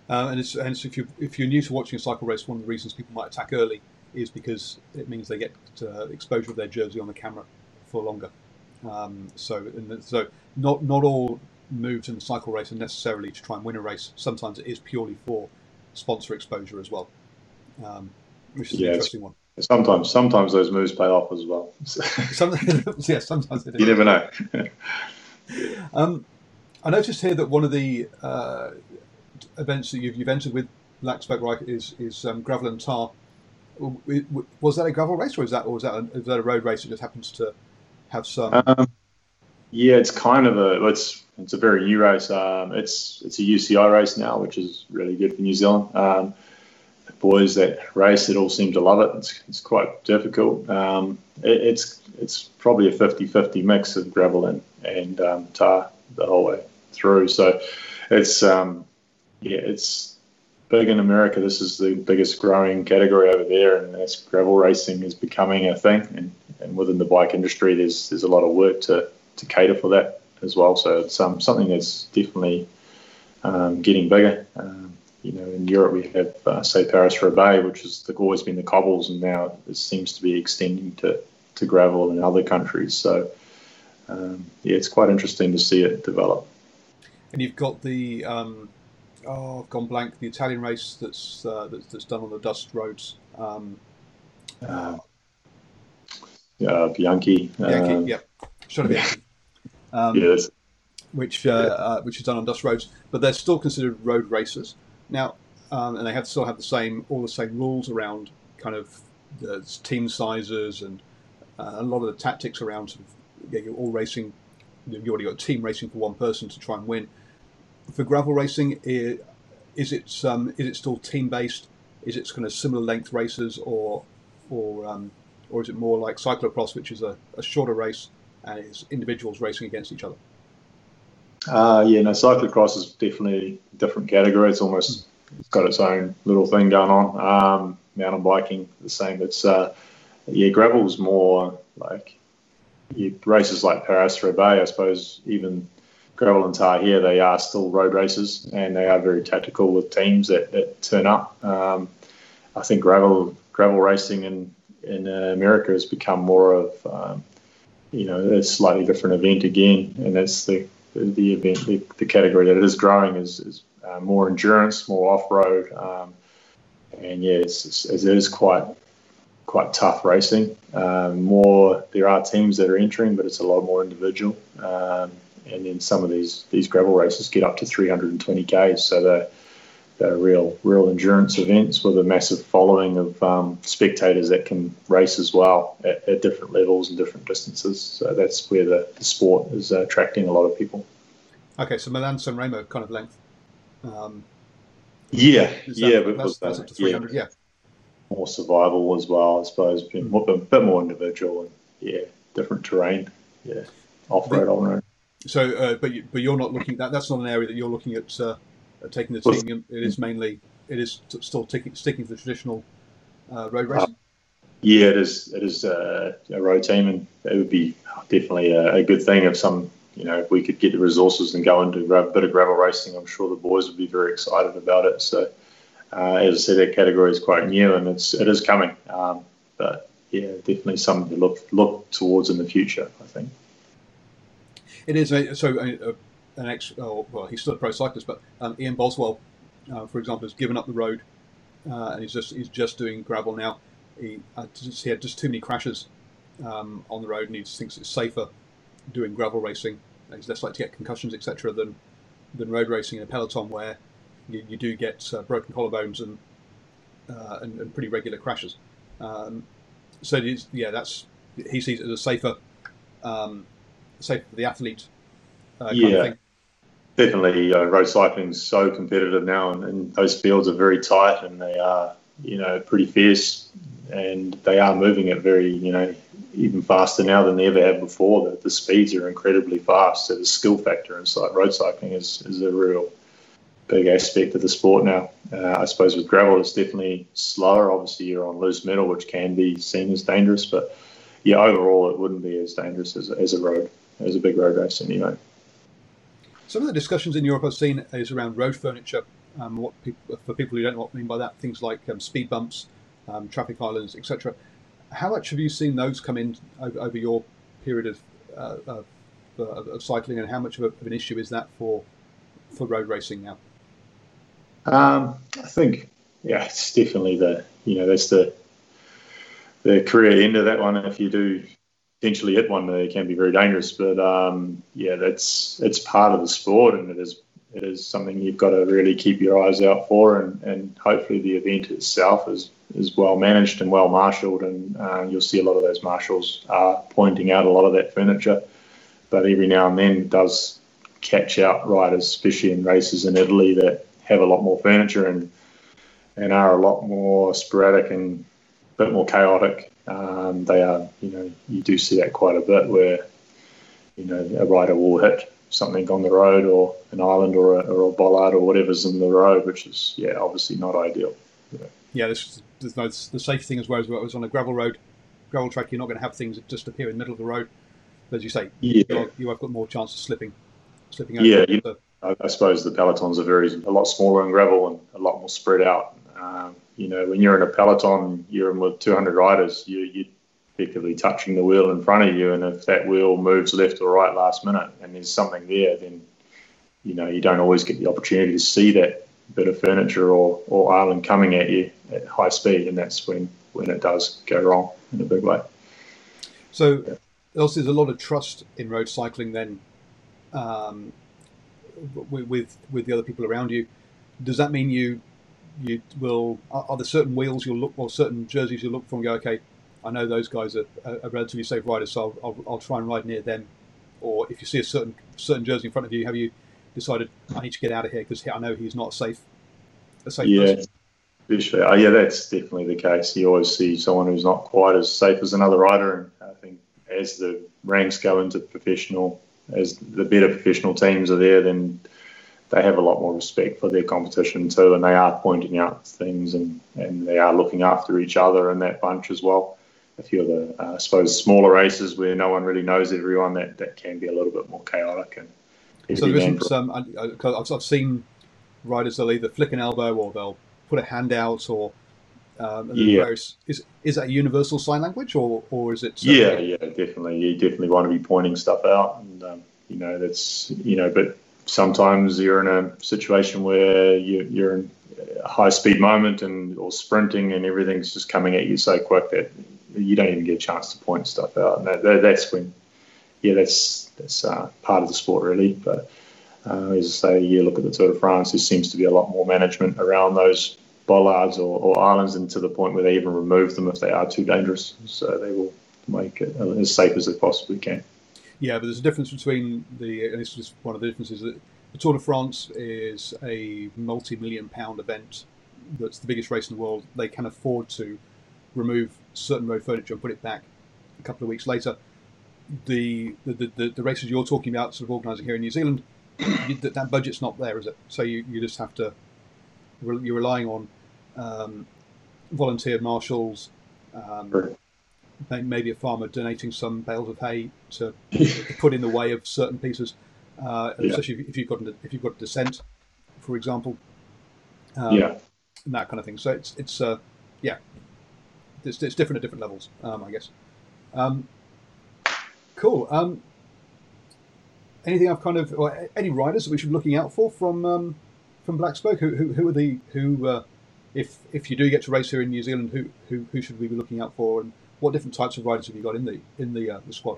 Uh, and, it's, and if you if you're new to watching a cycle race, one of the reasons people might attack early is because it means they get uh, exposure of their jersey on the camera for longer. Um, so so not not all moves in the cycle race are necessarily to try and win a race. Sometimes it is purely for sponsor exposure as well, um, which is yeah, an interesting one. Sometimes, sometimes those moves pay off as well. sometimes, yeah, sometimes You never know. um, I noticed here that one of the uh, events that you've, you've entered with Black Spoke right is is um, gravel and tar. Was that a gravel race, or is that or is that a, is that a road race that just happens to have some? Um, yeah, it's kind of a it's it's a very new race. Um, it's it's a UCI race now, which is really good for New Zealand. Um, the boys that race it all seem to love it. It's, it's quite difficult. Um, it, it's it's probably a 50-50 mix of gravel and and um, tar the whole way through. So it's um, yeah, it's big in America. This is the biggest growing category over there, and that's gravel racing is becoming a thing. And, and within the bike industry, there's there's a lot of work to to cater for that as well. So it's um, something that's definitely um, getting bigger. Um, you know, in Europe we have uh, say Paris Roubaix, which has always been the cobbles, and now it seems to be extending to, to gravel in other countries. So um, yeah, it's quite interesting to see it develop. And you've got the um, oh, I've gone blank. The Italian race that's uh, that's, that's, done on the dust roads. Um, uh, uh, Bianchi. Bianchi, um, yeah, have been. Um, yes. Which uh, yeah. Uh, which is done on dust roads, but they're still considered road racers now, um, and they have still have the same all the same rules around kind of the team sizes and uh, a lot of the tactics around sort of, yeah, you're all racing. You've already got a team racing for one person to try and win. For gravel racing, is it um, is it still team based? Is it kind of similar length races, or or um, or is it more like cyclocross, which is a, a shorter race and it's individuals racing against each other? Uh, yeah, no, cyclocross is definitely a different category. It's almost it's got its own little thing going on. Um, mountain biking, the same. It's uh, yeah, gravel's more like you, races like Paris Roubaix. I suppose even gravel and tar here, they are still road races and they are very tactical with teams that, that turn up. Um, I think gravel gravel racing in in uh, America has become more of um, you know a slightly different event again, and that's the the event the, the category that it is growing is, is uh, more endurance, more off road, um, and yeah, it's, it's, it is quite quite tough racing. Um, more there are teams that are entering, but it's a lot more individual. Um, and then some of these these gravel races get up to 320 k's, so they're, they're real real endurance events with a massive following of um, spectators that can race as well at, at, different levels and different distances. So that's where the, the sport is attracting a lot of people. Okay, so Milan San Remo kind of length. Um, yeah, that, yeah, that's, that's up to 300. Yeah. yeah. More survival as well, I suppose. A bit more individual and yeah, different terrain. Yeah, off road, on road. So, uh, but you, but you're not looking that. That's not an area that you're looking at, uh, at taking the team. It is mainly it is t- still ticking, sticking to the traditional uh, road racing. Uh, yeah, it is. It is uh, a road team, and it would be definitely a, a, good thing if some you know if we could get the resources and go into a bit of gravel racing. I'm sure the boys would be very excited about it. So, uh, as I said, that category is quite new, and it's it is coming. Um, but yeah, definitely something to look look towards in the future. I think. It is a, so a, an ex. Oh, well, he's still a pro cyclist, but um, Ian Boswell, uh, for example, has given up the road, uh, and he's just he's just doing gravel now. He, uh, he had just too many crashes um, on the road, and he just thinks it's safer doing gravel racing. He's less likely to get concussions, etc., than than road racing in a peloton where you, you do get uh, broken collarbones and, uh, and, and pretty regular crashes. Um, so yeah, that's he sees it as a safer um, say for the athlete. Uh, yeah, definitely. Uh, road cycling is so competitive now, and, and, those fields are very tight, and they are you know pretty fierce, and they are moving at very you know even faster now than they ever have before. The, the speeds are incredibly fast, so the skill factor in road cycling is is a real big aspect of the sport now. Uh, I suppose with gravel, it's definitely slower. Obviously, you're on loose metal, which can be seen as dangerous, but yeah, overall, it wouldn't be as dangerous as, as a road. It was a big road race anyway. Some of the discussions in Europe I've seen is around road furniture. Um, what people, for people who don't know what I mean by that, things like um, speed bumps, um, traffic islands, etc. How much have you seen those come in over, over your period of, uh, of, of, cycling, and how much of, a, of, an issue is that for for road racing now? Um, I think, yeah, it's definitely the you know that's the the career end of that one. If you do potentially hit one, they can be very dangerous. But um, yeah, that's it's part of the sport, and it is it is something you've got to really keep your eyes out for, and, and hopefully the event itself is is well managed and well marshalled, and uh, you'll see a lot of those marshals are pointing out a lot of that furniture. But every now and then does catch out riders, especially in races in Italy that have a lot more furniture and and are a lot more sporadic and a bit more chaotic um, they are, you know, you do see that quite a bit where, you know, a rider will hit something on the road or an island or a, or a bollard or whatever's in the road, which is, yeah, obviously not ideal. Yeah, yeah this, this, this, the safe thing as well as well was on a gravel road, gravel track, you're not going to have things that just appear in the middle of the road. As you say, yeah. you, you have got more chance of slipping, slipping over. Yeah, you, I, I suppose the pelotons are very a lot smaller in gravel and a lot more spread out. Um, you know, when you're in a peloton, you're in with 200 riders. You, you effectively touching the wheel in front of you, and if that wheel moves left or right last minute, and there's something there, then you know you don't always get the opportunity to see that bit of furniture or, or island coming at you at high speed, and that's when, when it does go wrong in a big way. So, yeah. also, there's a lot of trust in road cycling then um, with, with the other people around you. Does that mean you you will are, are there certain wheels you'll look or certain jerseys you'll look for and go, okay, I know those guys are, are relatively safe riders, so I'll, I'll, I'll, try and ride near them. Or if you see a certain certain jersey in front of you, have you decided I need to get out of here because I know he's not safe. A safe yeah. person. Oh, yeah, that's definitely the case. You always see someone who's not quite as safe as another rider, and I think as the ranks go into professional, as the better professional teams are there, then they have a lot more respect for their competition too, and they are pointing out things and, and they are looking after each other in that bunch as well. A few of the, uh, I suppose, smaller races where no one really knows everyone, that, that can be a little bit more chaotic and so there isn't some. I've, I've seen riders they'll either flick an elbow or they'll put a hand out or. Um, yeah. Various, is is that a universal sign language or or is it? Yeah, yeah, definitely. You definitely want to be pointing stuff out, and um, you know that's you know, but sometimes you're in a situation where you, you're in a high speed moment and or sprinting and everything's just coming at you so quick that you don't even get a chance to point stuff out. And that, that's when yeah, that's that's uh, part of the sport really. But uh, as I say, you look at the Tour de France, there seems to be a lot more management around those bollards or, or islands, and to the point where they even remove them if they are too dangerous. So they will make it as safe as they possibly can. Yeah, but there's a difference between the, and this is one of the differences that the Tour de France is a multi-million pound event that's the biggest race in the world. They can afford to remove certain road furniture and put it back a couple of weeks later the, the, the, the, races you're talking about, sort of organising here in New Zealand, you, that, that budget's not there, is it? So you, you just have to, you're relying on um, volunteer marshals, um, maybe a farmer donating some bales of hay to, put in the way of certain pieces, uh, yeah. especially if you've got if you've got descent, for example. Um, yeah. And that kind of thing. So it's it's uh, yeah, it's, it's different at different levels, um, I guess. Um, Cool. Um, anything I've kind of, or any riders that we should be looking out for from um, from Black Spoke? Who, who, who are the who, uh, if if you do get to race here in New Zealand, who, who who should we be looking out for, and what different types of riders have you got in the in the uh, the squad?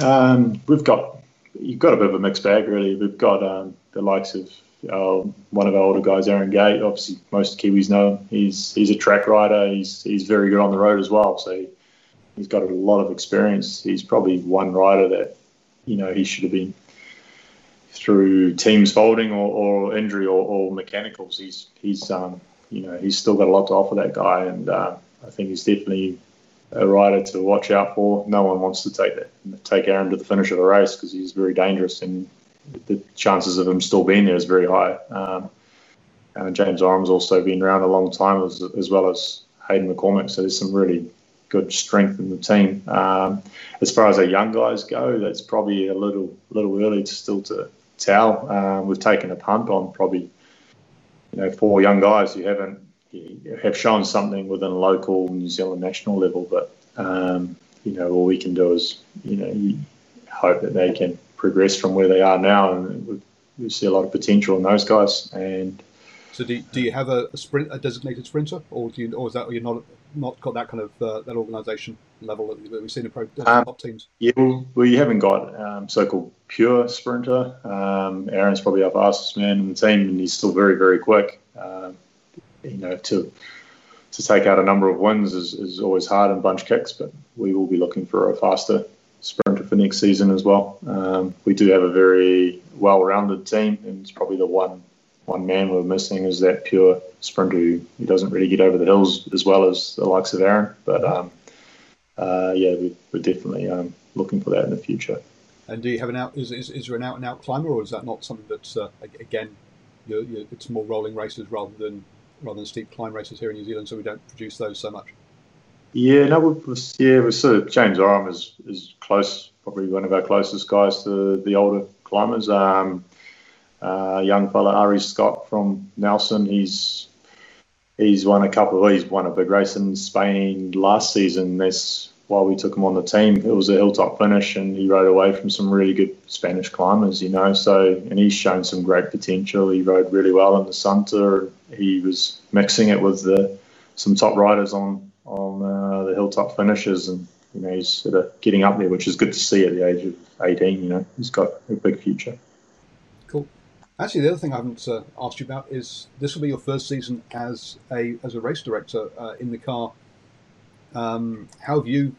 Um, we've got you've got a bit of a mixed bag really. We've got um, the likes of uh, one of our older guys, Aaron Gate. Obviously, most Kiwis know him. He's he's a track rider. He's he's very good on the road as well. So. He, he's got a lot of experience. He's probably one rider that you know he should have been through teams folding or, or injury or, or, mechanicals. He's he's um, you know he's still got a lot to offer that guy, and uh, I think he's definitely a rider to watch out for. No one wants to take that take Aaron to the finish of a race because he's very dangerous, and the chances of him still being there is very high. Um, uh, James Oram's also been around a long time as, as well as Hayden McCormick, so there's some really good strength in the team. Um, as far as our young guys go, that's probably a little little early to still to tell. Um, we've taken a punt on probably you know four young guys who haven't have shown something within local New Zealand national level, but um, you know all we can do is you know hope that they can progress from where they are now, and we, see a lot of potential in those guys and. So do, do you have a, a sprint a designated sprinter, or do you, or is that you're not not got that kind of uh, that organisation level that we've seen in pro um, top teams? Yeah, well, we haven't got um, so-called pure sprinter. Um, Aaron's probably our fastest man in the team, and he's still very very quick. Um, you know, to to take out a number of wins is, is always hard in bunch kicks, but we will be looking for a faster sprinter for next season as well. Um, we do have a very well-rounded team, and it's probably the one one man we're missing is that pure sprinter who, who doesn't really get over the hills as well as the likes of Aaron. But um, uh, yeah, we, are definitely um, looking for that in the future. And do you have an out? Is, is, is there an out and out climber, or is that not something that's uh, again, you're, you're, it's more rolling races rather than rather than steep climb races here in New Zealand, so we don't produce those so much. Yeah, no, we're, yeah, we're sort of James Oram is is close, probably one of our closest guys to the older climbers. Um, uh, young fella Ari Scott from Nelson. He's he's won a couple. Of, he's won a big race in Spain last season. That's why we took him on the team. It was a hilltop finish, and he rode away from some really good Spanish climbers, you know. So, and he's shown some great potential. He rode really well in the Sunter. He was mixing it with the some top riders on on uh, the hilltop finishes, and you know he's sort of getting up there, which is good to see at the age of 18. You know, he's got a big future. Cool. Actually, the other thing I haven't uh, asked you about is this will be your first season as a as a race director uh, in the car. Um, how have you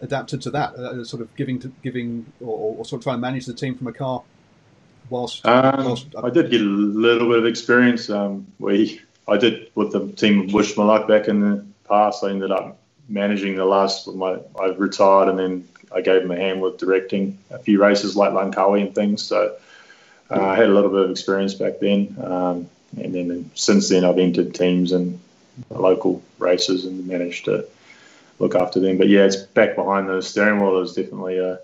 adapted to that? Uh, sort of giving to giving or, or, sort of trying to manage the team from a car. Whilst, um, whilst I did get a little bit of experience. Um, we I did with the team of Wismilak back in the past. I ended up managing the last. My I retired and then I gave him a hand with directing a few races like Langkawi and things. So uh, I had a little bit of experience back then, um, and then since then I've entered teams and local races and managed to look after them. But yeah, it's back behind the steering wheel It was definitely a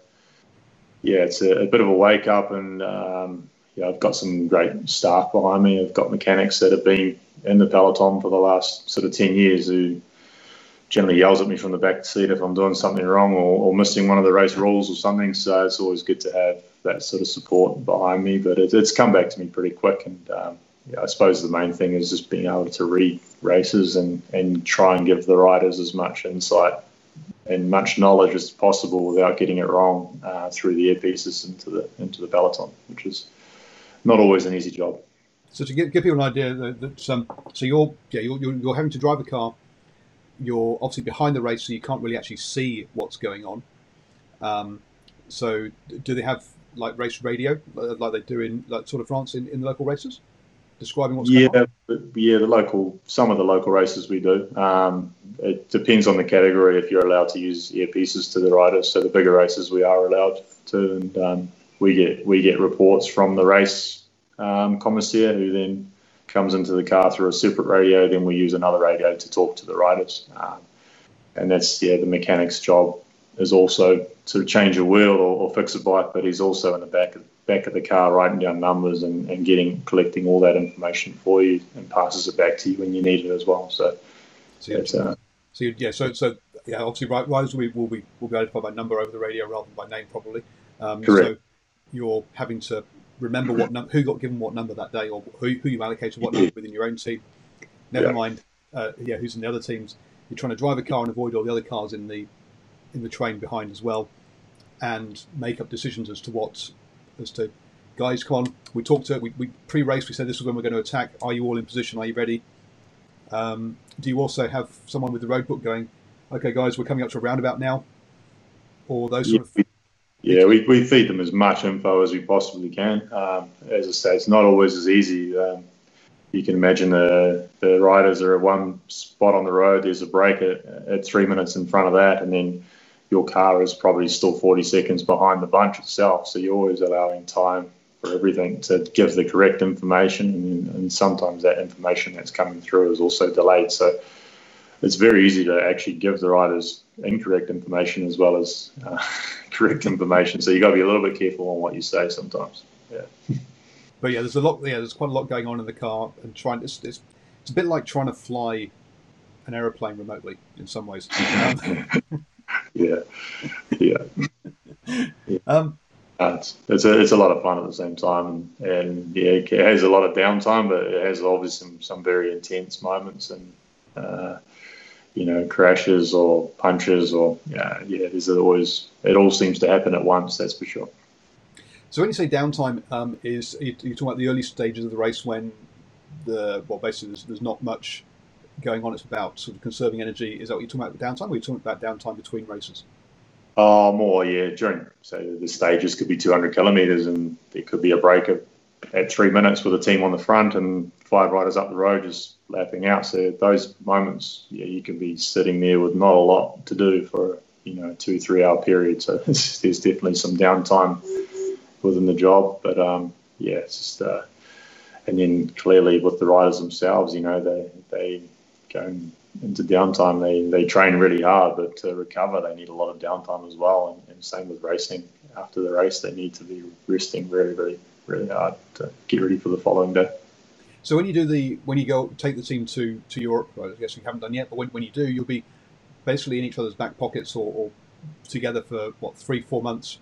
yeah, it's a, a bit of a wake up, and um, yeah, I've got some great staff behind me. I've got mechanics that have been in the peloton for the last sort of ten years who generally yells at me from the back seat if I'm doing something wrong or, or missing one of the race rules or something. So it's always good to have that sort of support behind me. But it, it's come back to me pretty quick, and um, yeah, I suppose the main thing is just being able to read races and, and try and give the riders as much insight and much knowledge as possible without getting it wrong uh, through the earpieces into the into the peloton, which is not always an easy job. So to give, give people an idea that, that um, so you're yeah you're, you're, you're having to drive a car, you're obviously behind the race, so you can't really actually see what's going on. Um, so do they have like race radio like they do in like Tour de France in, in the local races? Describing what's yeah, going on? Yeah, the local, some of the local races we do. Um, it depends on the category if you're allowed to use earpieces to the riders. So the bigger races we are allowed to, and um, we get we get reports from the race um, commissaire who then comes into the car through a separate radio. Then we use another radio to talk to the riders, um, and that's yeah the mechanic's job is also to change a wheel or, or fix a bike, but he's also in the back of back of the car writing down numbers and, and getting collecting all that information for you and passes it back to you when you need it as well. So, so, uh, so yeah, so so yeah, obviously riders will be will be will be identified by number over the radio rather than by name probably. Um, Correct. So you're having to remember what num- who got given what number that day or who, who you allocated what number within your own team. Never yeah. mind, uh, yeah, who's in the other teams. You're trying to drive a car and avoid all the other cars in the in the train behind as well, and make up decisions as to what as to guys, come on. We talked to we, we pre-race. We said this is when we're going to attack. Are you all in position? Are you ready? Um, do you also have someone with the road book going? Okay, guys, we're coming up to a roundabout now, or those sort yeah, of. Yeah, we, we feed them as much info as we possibly can. Um, as I say, it's not always as easy. Um, you can imagine the the riders are at one spot on the road. There's a break at, at three minutes in front of that, and then your car is probably still 40 seconds behind the bunch itself. So you're always allowing time for everything to give the correct information, and, and sometimes that information that's coming through is also delayed. So it's very easy to actually give the riders incorrect information as well as uh, correct information. So you've got to be a little bit careful on what you say sometimes. Yeah. But yeah, there's a lot. Yeah, there's quite a lot going on in the car, and trying. It's, it's, it's a bit like trying to fly an aeroplane remotely in some ways. yeah, yeah. yeah. Um, it's, it's a it's a lot of fun at the same time, and, and yeah, it has a lot of downtime, but it has obviously some, some very intense moments and uh, you know crashes or punches or yeah yeah. There's always it all seems to happen at once. That's for sure. So when you say downtime, um, is you, you talking about the early stages of the race when the well basically there's, there's not much going on. It's about sort of conserving energy. Is that what you're talking about? Downtime? Are you talking about downtime between races? Oh, more, yeah. During so the stages could be 200 kilometres, and there could be a break of, at three minutes with a team on the front and five riders up the road just lapping out. So those moments, yeah, you can be sitting there with not a lot to do for you know two three hour period. So there's definitely some downtime within the job, but um, yeah, it's just. Uh, and then clearly with the riders themselves, you know, they they going into downtime, they, they train really hard, but to recover, they need a lot of downtime as well. And, and same with racing. After the race, they need to be resting really, really, really hard to get ready for the following day. So when you do the when you go take the team to to Europe, I guess you haven't done yet, but when, when you do, you'll be basically in each other's back pockets or, or together for what three four months,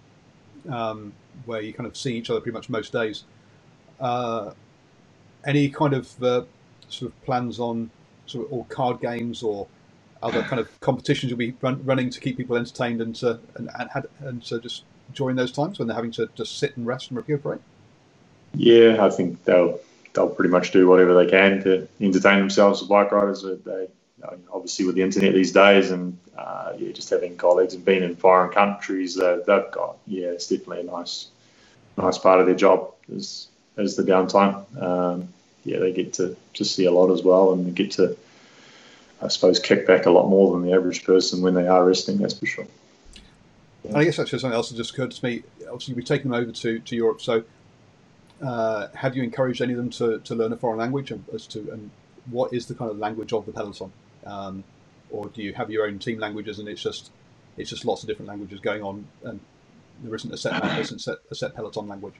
um, where you kind of see each other pretty much most days. Uh, any kind of uh, sort of plans on sort of or card games or other kind of competitions you'll be run, running to keep people entertained and to and, and, and to just during those times when they're having to just sit and rest and recuperate? Yeah, I think they'll they'll pretty much do whatever they can to entertain themselves as bike riders. They obviously with the internet these days and uh, yeah, just having colleagues and being in foreign countries, they've got yeah, it's definitely a nice nice part of their job is is the downtime. Um, yeah, they get to, to see a lot as well and they get to I suppose, kick back a lot more than the average person when they are resting, that's for sure. And I guess actually something else that just occurred to me. Obviously, we've taken them over to, to Europe. So, uh, have you encouraged any of them to, to learn a foreign language? As to and what is the kind of language of the peloton, um, or do you have your own team languages and it's just it's just lots of different languages going on and there isn't a set there isn't set, a set peloton language?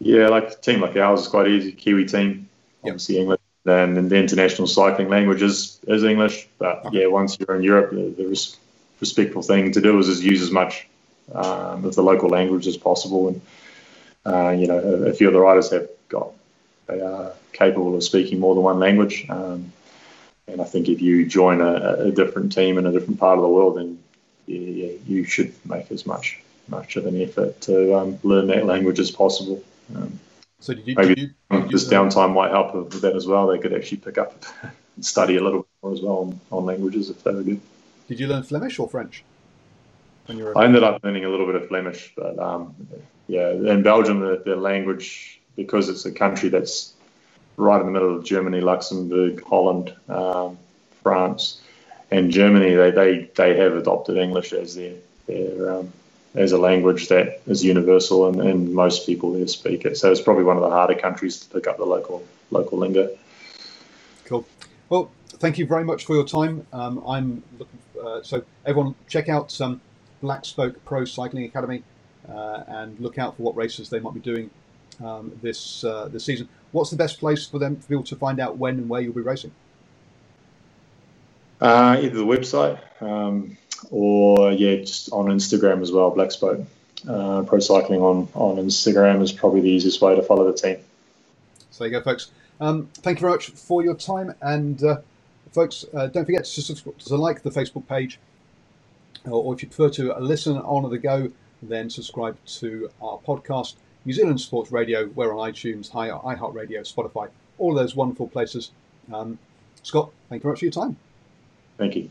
Yeah, like a team like ours is quite easy. Kiwi team, obviously yep. English then the international cycling language is, is English. But okay. yeah, once you're in Europe, the, the, respectful thing to do is, is use as much um, of the local language as possible. And uh, you know, a, a, few of the riders have got they are capable of speaking more than one language. Um, and I think if you join a, a, different team in a different part of the world, then yeah, you should make as much much of an effort to um, learn that language as possible. Um, so did you, maybe did you, did this downtime might help with that as well. They could actually pick up and study a little bit more as well on, on languages if they were good. Did you learn Flemish or French? When you were I ended up learning a little bit of Flemish, but um, yeah, in Belgium the, the language because it's a country that's right in the middle of Germany, Luxembourg, Holland, um, France, and Germany. They, they they have adopted English as their their um, as a language that is universal and, and most people there speak it. So it's probably one of the harder countries to pick up the local local lingo. Cool. Well, thank you very much for your time. Um, I'm looking. Uh, so everyone, check out some um, Black Spoke Pro Cycling Academy uh, and look out for what races they might be doing um, this uh, this season. What's the best place for them for people to find out when and where you'll be racing? Uh, either the website. Or yeah, just on Instagram as well, Black Spoke. Uh, Pro Cycling on, on Instagram is probably the easiest way to follow the team. So there you go, folks. Um, thank you very much for your time. And uh, folks, uh, don't forget to, subscribe, to like the Facebook page. Or, or if you prefer to listen on the go, then subscribe to our podcast, New Zealand Sports Radio. We're on iTunes, iHeartRadio, Spotify, all those wonderful places. Um, Scott, thank you very much for your time. Thank you.